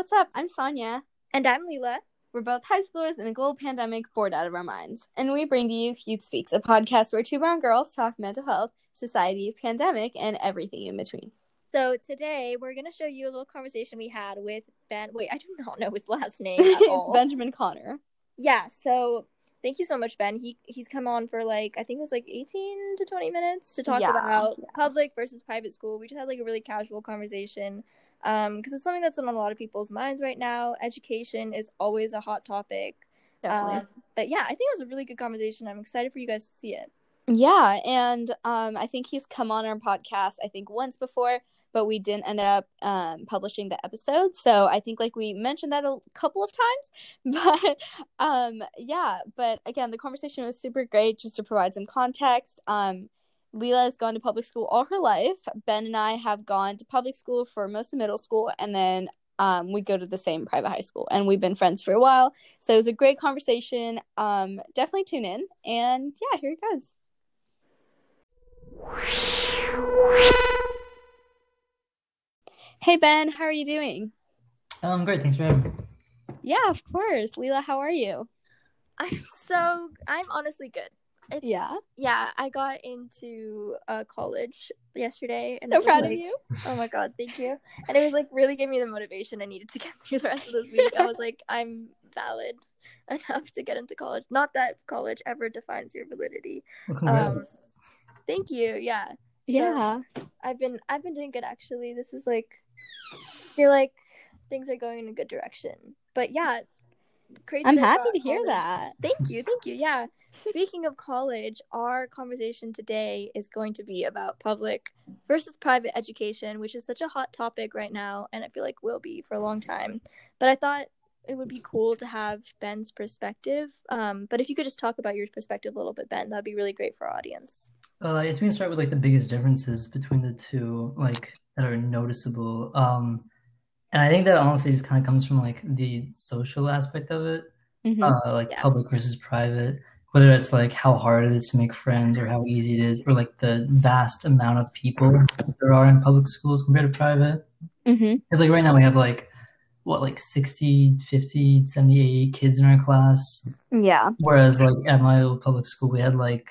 what's up? I'm Sonya. And I'm Leela. We're both high schoolers in a global pandemic, bored out of our minds. And we bring to you Youth Speaks, a podcast where two brown girls talk mental health, society, pandemic, and everything in between. So today we're going to show you a little conversation we had with Ben. Wait, I do not know his last name. it's all. Benjamin Connor. Yeah, so thank you so much, Ben. He he's come on for like I think it was like eighteen to twenty minutes to talk Yeah. about Yeah. public versus private school. We just had like a really casual conversation um because it's something that's on a lot of people's minds right now. Education is always a hot topic. Definitely. Um, but yeah, I think it was a really good conversation. I'm excited for you guys to see it. Yeah, and um, I think he's come on our podcast. I think once before, but we didn't end up um, publishing the episode. So I think like we mentioned that a couple of times, but um, yeah. But again, the conversation was super great. Just to provide some context, um, Leela has gone to public school all her life. Ben and I have gone to public school for most of middle school, and then um, we go to the same private high school, and we've been friends for a while. So it was a great conversation. Um, definitely tune in, and yeah, here it goes. Hey Ben, how are you doing? Um, great. Thanks for having me. Yeah, of course. Leela, how are you? I'm so I'm honestly good. It's, Yeah. Yeah, I got into uh, college yesterday, and So it was, proud of you. Oh my god, thank you. And it was like really gave me the motivation I needed to get through the rest of this week. I was like, I'm valid enough to get into college. Not that college ever defines your validity. Well, congrats. Thank you. Yeah. So, Yeah. I've been I've been doing good actually. This is like I feel like things are going in a good direction. But yeah, crazy. I'm happy to hear college. that. Thank you, thank you. Yeah. Speaking of college, our conversation today is going to be about public versus private education, which is such a hot topic right now, and I feel like will be for a long time. But I thought it would be cool to have Ben's perspective. Um, but if you could just talk about your perspective a little bit, Ben, that'd be really great for our audience. Uh, I guess we can start with like the biggest differences between the two, like that are noticeable. Um, and I think that honestly just kind of comes from like the social aspect of it, Mhm. uh, like Yeah. public versus private. Whether it's like how hard it is to make friends or how easy it is, or like the vast amount of people there are in public schools compared to private. Mhm. Because like right now we have like what like 60, 50, 70, 80 kids in our class. Yeah. Whereas like at my old public school, we had like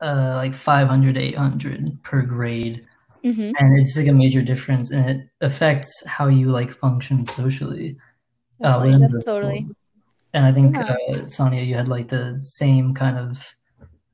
uh like 500 800 per grade, Mhm. and it's like a major difference, and it affects how you like function socially. Uh, totally- schools. And I think Yeah. uh, Sonya, you had like the same kind of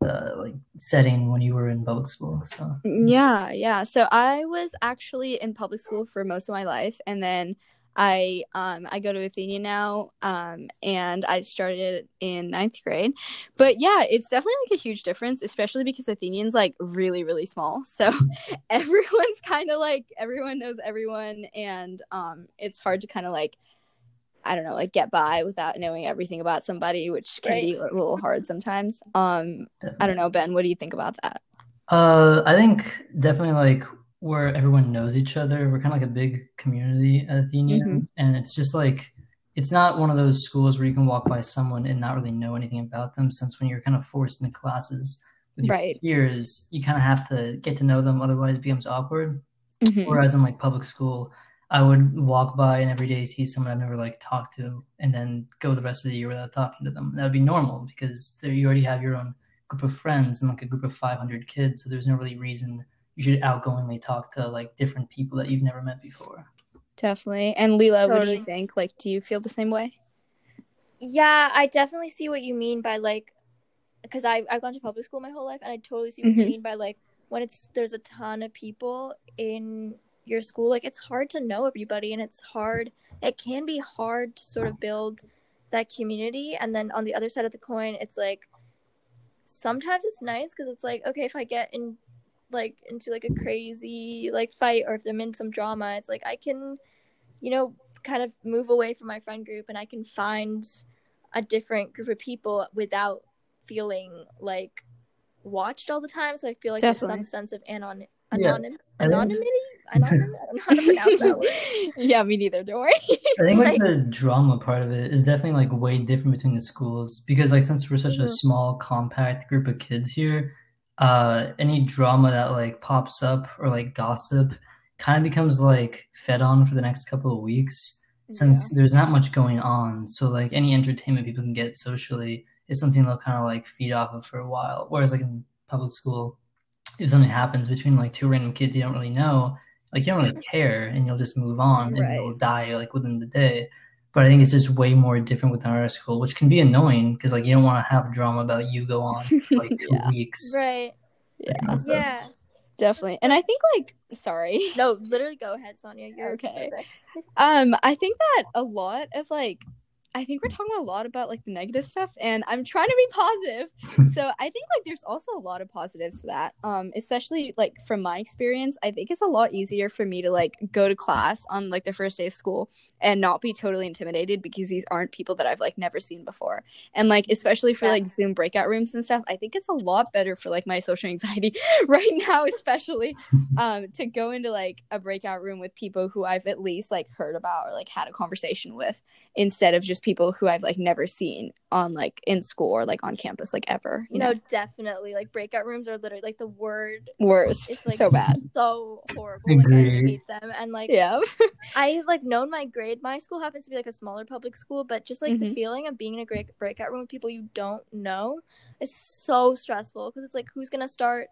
uh, like setting when you were in public school. So Yeah, yeah. So I was actually in public school for most of my life and then I um I go to Athenian now um and I started in ninth grade. But yeah, it's definitely like a huge difference, especially because Athenian's like really, really small. So everyone's kind of like everyone knows everyone and um it's hard to kind of like I don't know, like get by without knowing everything about somebody, which can be a little hard sometimes. Um I don't know, Ben, what do you think about that? Uh, I think definitely like where everyone knows each other. We're kind of like a big community at Athenian, Mhm. and it's just like it's not one of those schools where you can walk by someone and not really know anything about them. Since when you're kind of forced into classes with your Right. peers, you kind of have to get to know them. Otherwise, it becomes awkward. Mhm. Whereas in like public school, I would walk by and every day see someone I've never like talked to, and then go the rest of the year without talking to them. That would be normal because you already have your own group of friends and like a group of 500 kids. So there's no really reason you should outgoingly talk to like different people that you've never met before. Definitely. And Leela, what do you think? Like, do you feel the same way? Yeah, I definitely see what you mean by like, because I I've gone to public school my whole life, and I totally see what you Mhm. mean by like when it's there's a ton of people in your school, like it's hard to know everybody, and it's hard. It can be hard to sort of build that community, and then on the other side of the coin, it's like sometimes it's nice because it's like okay, if I get in like into like a crazy like fight or if I'm in some drama, it's like I can, you know, kind of move away from my friend group and I can find a different group of people without feeling like watched all the time. So I feel like Definitely. there's some sense of anon- Yeah, anonym- I think- anonymity. I don't know how to pronounce that word. yeah, me neither. Don't worry. I think like Like- the drama part of it is definitely like way different between the schools because like since we're such a Mhm. small compact group of kids here, uh any drama that like pops up or like gossip kind of becomes like fed on for the next couple of weeks since yeah. there's not much going on. So like any entertainment people can get socially is something they'll kind of like feed off of for a while. Whereas like in public school, if something happens between like two random kids you don't really know, like you don't really care and you'll just move on right. and you'll die like within the day. But I think it's just way more different with our school, which can be annoying because like you don't want to have drama about you go on for, like two yeah. weeks. Right. Yeah. Yeah. Definitely. And I think like sorry. No, literally go ahead, Sonya. You're okay. Um, I think that a lot of like I think we're talking a lot about like the negative stuff, and I'm trying to be positive. so I think like there's also a lot of positives to that. Um, especially like from my experience, I think it's a lot easier for me to like go to class on like the first day of school and not be totally intimidated because these aren't people that I've like never seen before. And like especially for yeah. like Zoom breakout rooms and stuff, I think it's a lot better for like my social anxiety right now, especially um to go into like a breakout room with people who I've at least like heard about or like had a conversation with instead of just people who I've like never seen on like in school or like on campus like ever. You no, know? definitely. Like breakout rooms are literally like the word worst. It's like so bad, so horrible. Like, I hate them. And like yeah, I like known my grade. My school happens to be like a smaller public school, but just like mm-hmm. the feeling of being in a great breakout room with people you don't know is so stressful because it's like who's gonna start.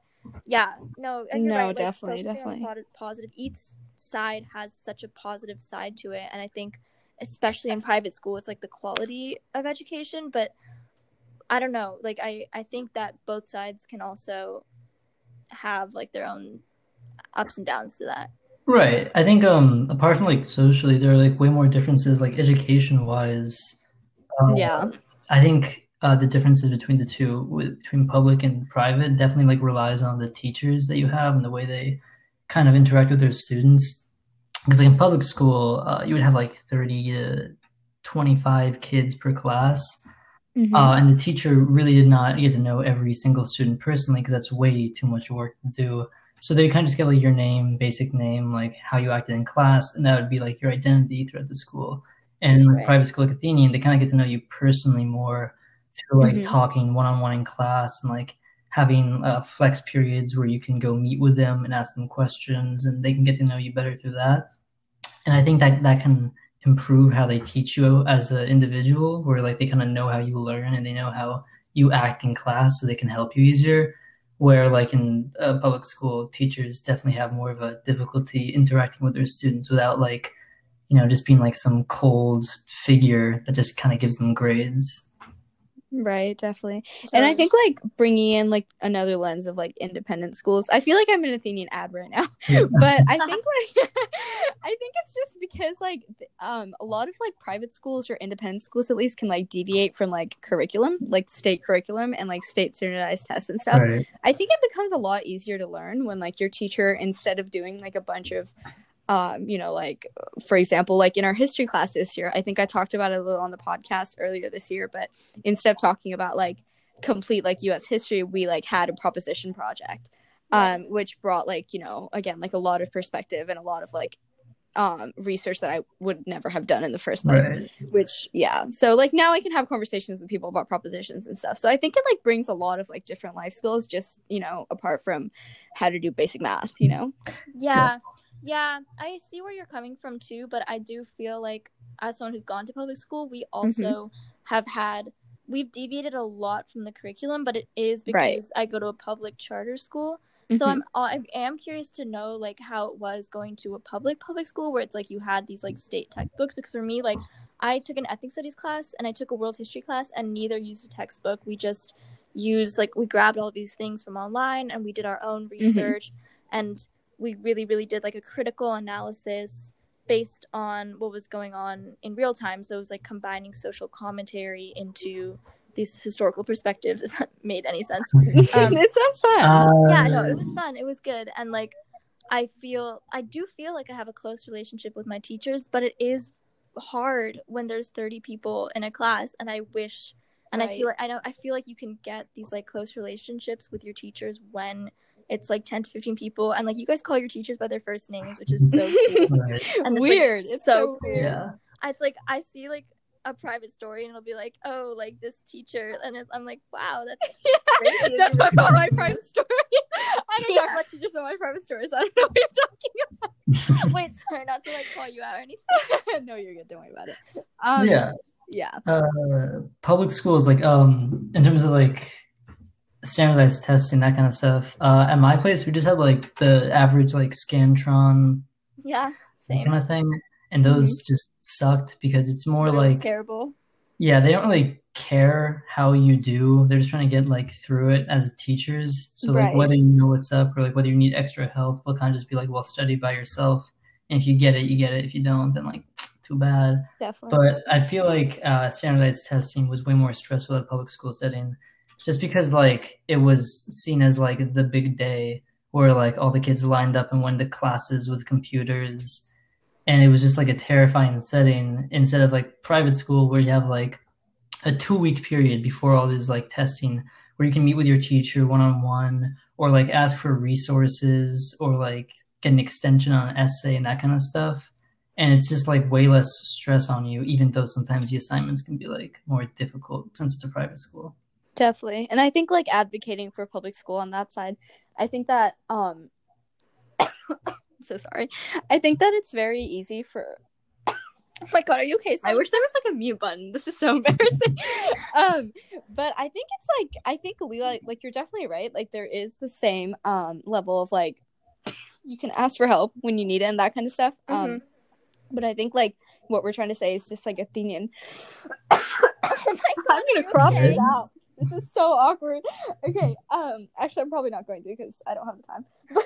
Yeah, no, no, right, like, definitely, definitely. Positive. Each side has such a positive side to it, and I think especially in private school it's like the quality of education but i don't know like i i think that both sides can also have like their own ups and downs to that. Right. I think um apart from like socially there are like way more differences like education wise um, yeah. I think uh, the differences between the two with, between public and private definitely like relies on the teachers that you have and the way they kind of interact with their students because like in public school, uh, you would have like 30 to 25 kids per class. Mm-hmm. Uh, and the teacher really did not get to know every single student personally because that's way too much work to do. So they kind of just get like your name, basic name, like how you acted in class, and that would be like your identity throughout the school. And right. private school like Athenian, they kind of get to know you personally more through like mm-hmm. talking one on one in class and like having uh, flex periods where you can go meet with them and ask them questions and they can get to know you better through that. And i think that that can improve how they teach you as an individual where like they kind of know how you learn and they know how you act in class so they can help you easier. Where like in uh, public school teachers definitely have more of a difficulty interacting with their students without like you know just being like some cold figure that just kind of gives them grades Right, definitely. So, and I think like bringing in like another lens of like independent schools. I feel like I'm an Athenian ad right now. but I think like I think it's just because like um a lot of like private schools or independent schools at least can like deviate from like curriculum, like state curriculum and like state standardized tests and stuff. Right. I think it becomes a lot easier to learn when like your teacher instead of doing like a bunch of um, you know, like for example, like in our history class this year, I think I talked about it a little on the podcast earlier this year, but instead of talking about like complete like US history, we like had a proposition project. Um, which brought like, you know, again, like a lot of perspective and a lot of like um research that I would never have done in the first place. Right. Which yeah. So like now I can have conversations with people about propositions and stuff. So I think it like brings a lot of like different life skills just, you know, apart from how to do basic math, you know? Yeah. yeah. Yeah, I see where you're coming from too, but I do feel like as someone who's gone to public school, we mm-hmm. also mm-hmm. have had we've deviated a lot from the curriculum, but it is because right. I go to a public charter school. Mm-hmm. So I'm I am curious to know like how it was going to a public public school where it's like you had these like state textbooks because for me like I took an ethnic studies class and I took a world history class and neither used a textbook. We just used like we grabbed all these things from online and we did our own mm-hmm. research mm-hmm. and we really really did like a critical analysis based on what was going on in real time. So it was like combining social commentary into these historical perspectives if that made any sense. Um, it sounds fun. Uh... yeah no it was fun. It was good. And like i feel i do feel like i have a close relationship with my teachers but it is hard when there's 30 people in a class and i wish and right. i feel like i know i feel like you can get these like close relationships with your teachers when it's like 10 to 15 people and like you guys call your teachers by their first names which is so cool. and it's, weird like, it's so, so cool yeah it's like i see like a private story and it'll be like, oh, like this teacher, and it's, I'm like, wow, that's yeah, that's my, my private story. I don't Yeah. talk about teachers on my private stories. I don't know what you're talking about. wait, sorry, not to like call you out or anything. no, you're good. Don't worry about it. Um, yeah. yeah. uh, public schools like um in terms of like standardized testing that kind of stuff. Uh at my place we just had like the average like scantron Yeah, same. kind of thing and those just sucked because it's more like terrible. yeah they don't really care how you do. They're just trying to get like through it as teachers. So like whether you know what's up or like whether you need extra help they'll kind of just be like well study by yourself. And if you get it you get it. If you don't then like too bad. Definitely. but I feel like uh, standardized testing was way more stressful at a public school setting, just because like it was seen as like the big day where like all the kids lined up and went to classes with computers, and it was just like a terrifying setting instead of like private school where you have like a two week period before all this like testing where you can meet with your teacher one on one or like ask for resources or like get an extension on an essay and that kind of stuff. And it's just like way less stress on you even though sometimes the assignments can be like more difficult since it's a private school Definitely. And I think like advocating for public school on that side, I think that um so sorry. I think that it's very easy for Oh my god, are you okay? I wish there was like a mute button. This is so embarrassing. um but I think it's like I think Leela like you're definitely right. Like there is the same um level of like you can ask for help when you need it and that kind of stuff. Um but I think like what we're trying to say is just like Athenian oh my god, I'm gonna crop okay? this out. This is so awkward. Okay. Um. Actually, I'm probably not going to because I don't have the time.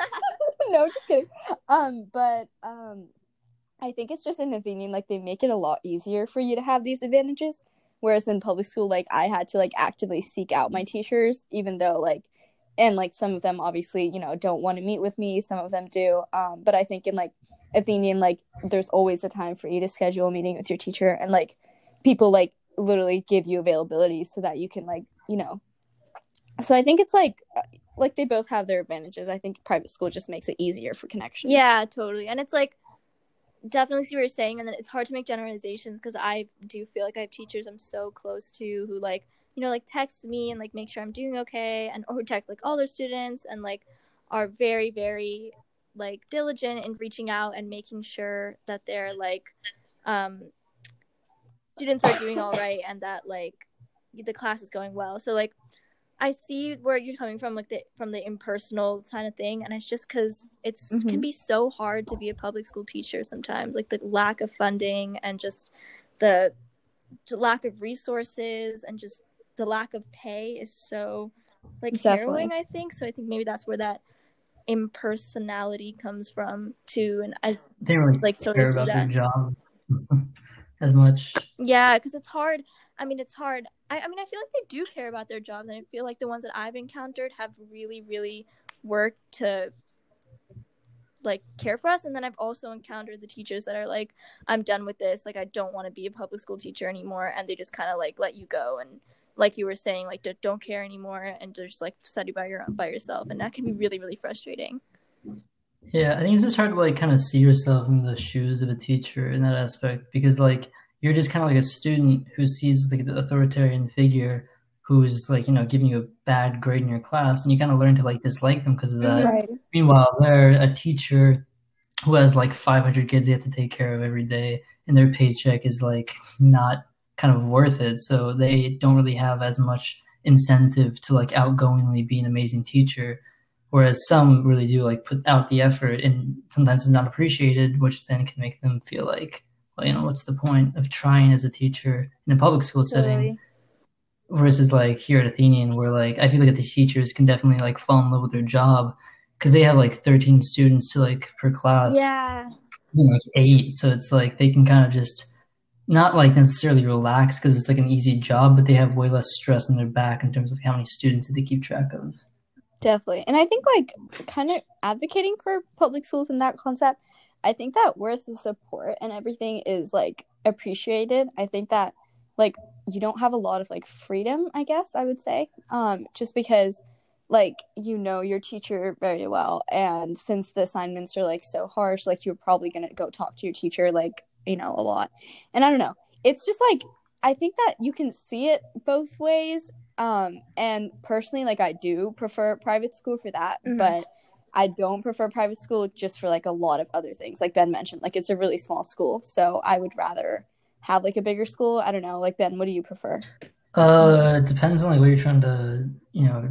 no, just kidding. Um. But um, I think it's just in Athenian, like they make it a lot easier for you to have these advantages. Whereas in public school, like I had to like actively seek out my teachers, even though like, and like some of them obviously you know don't want to meet with me. Some of them do. Um. But I think in like Athenian, like there's always a time for you to schedule a meeting with your teacher, and like people like literally give you availability so that you can like you know. So i think it's like uh, like they both have their advantages. I think private school just makes it easier for connections. Yeah, totally. And it's like definitely see what you're saying, and then it's hard to make generalizations because I do feel like I have teachers I'm so close to who like you know like text me and like make sure I'm doing okay, and or text like all their students and like are very very like diligent in reaching out and making sure that they're like um students are doing all right and that like the class is going well. So like I see where you're coming from, like the from the impersonal kind of thing, and it's just because it's Mhm. can be so hard to be a public school teacher sometimes, like the lack of funding and just the lack of resources and just the lack of pay is so like Definitely. harrowing. I think so. I think maybe that's where that impersonality comes from too, and I they really Like, care totally see about their that. job as much Yeah, because it's hard. I mean, it's hard. I, I mean, I feel like they do care about their jobs, and I feel like the ones that I've encountered have really, really worked to like care for us. And then I've also encountered the teachers that are like, "I'm done with this. Like, I don't want to be a public school teacher anymore," and they just kind of like let you go and. Like you were saying, like don't care anymore, and just like study by your by yourself, and that can be really, really frustrating. Yeah, I think it's just hard to like kind of see yourself in the shoes of a teacher in that aspect because like you're just kind of like a student who sees like the authoritarian figure who's like you know giving you a bad grade in your class and you kind of learn to like dislike them because of that. right Meanwhile, they're a teacher who has like 500 kids they have to take care of every day, and their paycheck is like not kind of worth it. So they don't really have as much incentive to like outgoingly be an amazing teacher. Whereas some really do like put out the effort, and sometimes it's not appreciated, which then can make them feel like, you know, what's the point of trying as a teacher in a public school setting? Totally. versus like here at Athenian, where like I feel like the teachers can definitely like fall in love with their job because they have like 13 students to like per class, Yeah. you know, like eight. So it's like they can kind of just not like necessarily relax because it's like an easy job, but they have way less stress on their back in terms of how many students that they keep track of. definitely and i think like kind of advocating for public schools in that concept i think that whereas the support and everything is like appreciated i think that like you don't have a lot of like freedom i guess i would say um just because like you know your teacher very well and since the assignments are like so harsh like you're probably going to go talk to your teacher like you know a lot and i don't know it's just like I think that you can see it both ways. Um, and personally, like I do prefer private school for that, Mhm. but I don't prefer private school just for like a lot of other things. Like Ben mentioned, like it's a really small school, so I would rather have like a bigger school. I don't know, like Ben, what do you prefer? Uh, it depends on like what you're trying to, you know,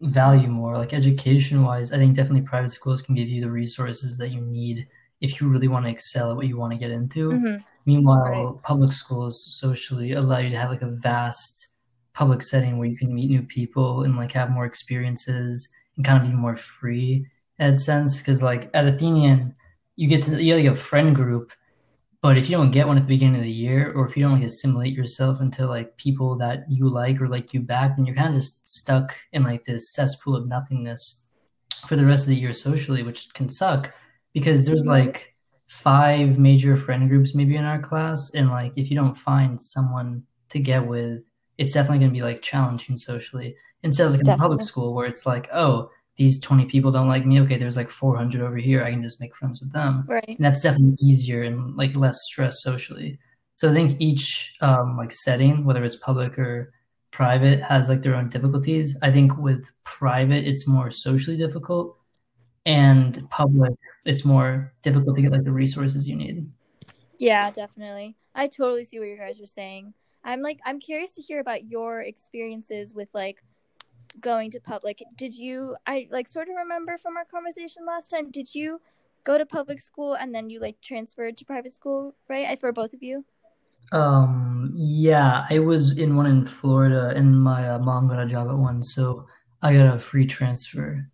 value more. Like education wise, I think definitely private schools can give you the resources that you need if you really want to excel at what you want to get into. Mhm. Meanwhile, Right. public schools socially allow you to have like a vast public setting where you can meet new people and like have more experiences and kind of be more free a sense. Because like at Athenian, you get to you have like a friend group, but if you don't get one at the beginning of the year, or if you don't like assimilate yourself into like people that you like or like you back, then you're kind of just stuck in like this cesspool of nothingness for the rest of the year socially, which can suck because there's Mhm. like five major friend groups maybe in our class, and like if you don't find someone to get with, it's definitely going to be like challenging socially. Instead of like in public school where it's like, oh, these 20 people don't like me. Okay, there's like 400 over here. I can just make friends with them Right. and that's definitely easier and like less stress socially. So I think each um, like setting, whether it's public or private, has like their own difficulties. I think with private, it's more socially difficult, and public, it's more difficult to get like the resources you need. Yeah, definitely. I totally see what you guys are saying. I'm like I'm curious to hear about your experiences with like going to public. Did you I like sort of remember from our conversation last time, did you go to public school and then you like transferred to private school, right? I- For both of you? Um, yeah, I was in one in Florida, and my uh, mom got a job at one, so I got a free transfer,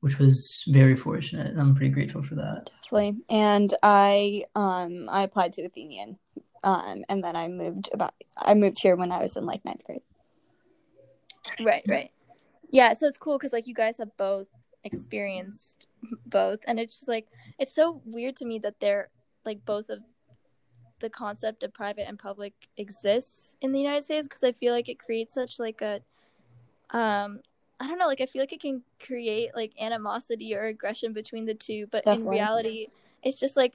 which was very fortunate, and I'm pretty grateful for that. Definitely. And I um I applied to Athenian. Um and then I moved about I moved here when I was in like ninth grade. Right, right. Yeah, so it's cool because like you guys have both experienced both, and it's just like it's so weird to me that they're like both of the concept of private and public exists in the United States because I feel like it creates such like a um I don't know like I feel like it can create like animosity or aggression between the two, but in reality, it's just like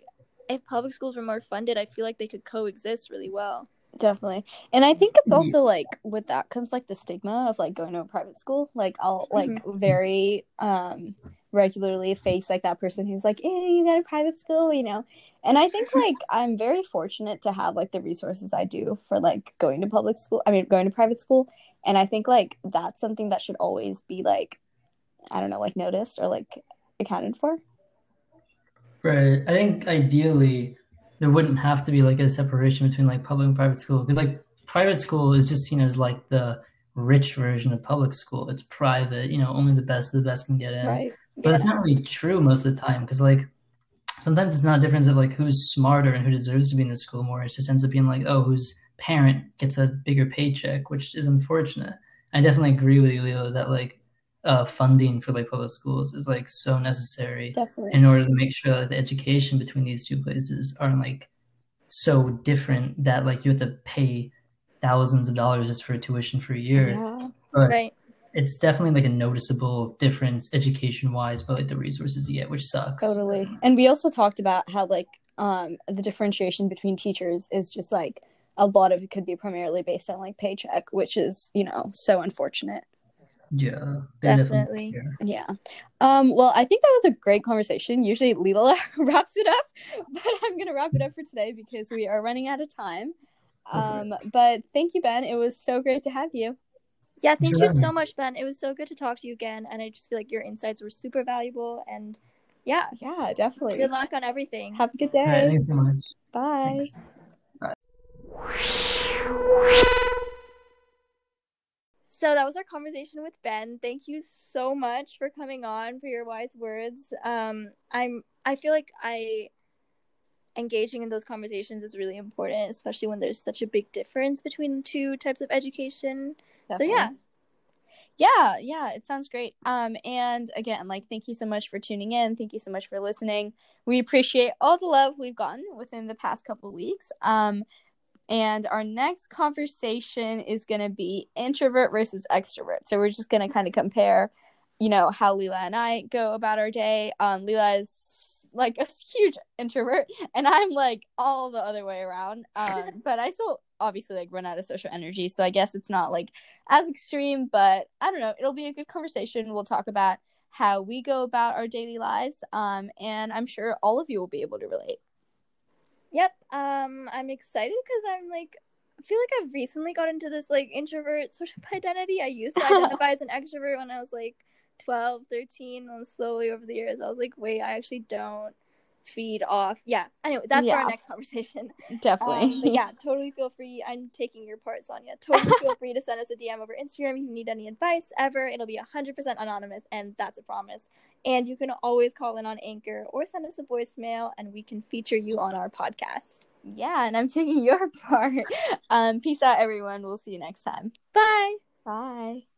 if public schools were more funded, I feel like they could coexist really well. Definitely. And I think it's also like with that comes like the stigma of like going to a private school. Like I'll like very um regularly face like that person who's like, "Eh, you got a private school," you know. And I think like I'm very fortunate to have like the resources I do for like going to public school. I mean, going to private school. And I think like that's something that should always be like I don't know, like noticed or like accounted for. Right. I think ideally there wouldn't have to be like a separation between like public and private school because like private school is just seen as like the rich version of public school. It's private, you know, only the best of the best can get in. Right. But it's not really true most of the time because like sometimes it's not a difference of like who's smarter and who deserves to be in the school more. It just ends up being like, oh, whose parent gets a bigger paycheck, which is unfortunate. I definitely agree with you, Leo, that like uh, funding for like public schools is like so necessary Definitely. in order to make sure that the education between these two places aren't like so different that like you have to pay thousands of dollars just for tuition for a year. Yeah. But Right. it's definitely like a noticeable difference education wise but like the resources you get, which sucks. Totally. And we also talked about how like um the differentiation between teachers is just like a lot of it could be primarily based on like paycheck, which is, you know, so unfortunate. Yeah, Definitely. Yeah. Um well, I think that was a great conversation. Usually Leela wraps it up, but I'm going to wrap it up for today because we are running out of time. Um but thank you Ben. It was so great to have you. Yeah, thank for you so much, Ben. It was so good to talk to you again, and I just feel like your insights were super valuable. And yeah, Yeah, definitely. good luck on everything. Have a good All right, day. thanks so much. Bye. Thanks. So that was our conversation with Ben. Thank you so much for coming on for your wise words. Um, I'm I feel like I engaging in those conversations is really important, especially when there's such a big difference between the two types of education. So yeah, yeah yeah it sounds great um and again like thank you so much for tuning in thank you so much for listening we appreciate all the love we've gotten within the past couple weeks um and our next conversation is going to be introvert versus extrovert so we're just going to kind of compare you know how Leela and I go about our day um Leela is like a huge introvert and I'm like all the other way around. Um, but I still obviously like run out of social energy, so I guess it's not like as extreme, but I don't know. It'll be a good conversation. We'll talk about how we go about our daily lives. Um, and I'm sure all of you will be able to relate. Yep. Um, I'm excited because I'm like I feel like I've recently got into this like introvert sort of identity. I used to identify as an extrovert when I was like 12, 13, and slowly over the years I was like, wait, I actually don't feed off. Yeah. Anyway, that's yeah. for our next conversation. Definitely. Um, yeah, totally feel free. I'm taking your part, Sonya. Totally feel free to send us a DM over Instagram if you need any advice ever. It'll be 100% anonymous, and that's a promise. And you can always call in on Anchor or send us a voicemail, and we can feature you on our podcast. Yeah, and I'm taking your part. Um, peace out, everyone. We'll see you next time. Bye. Bye.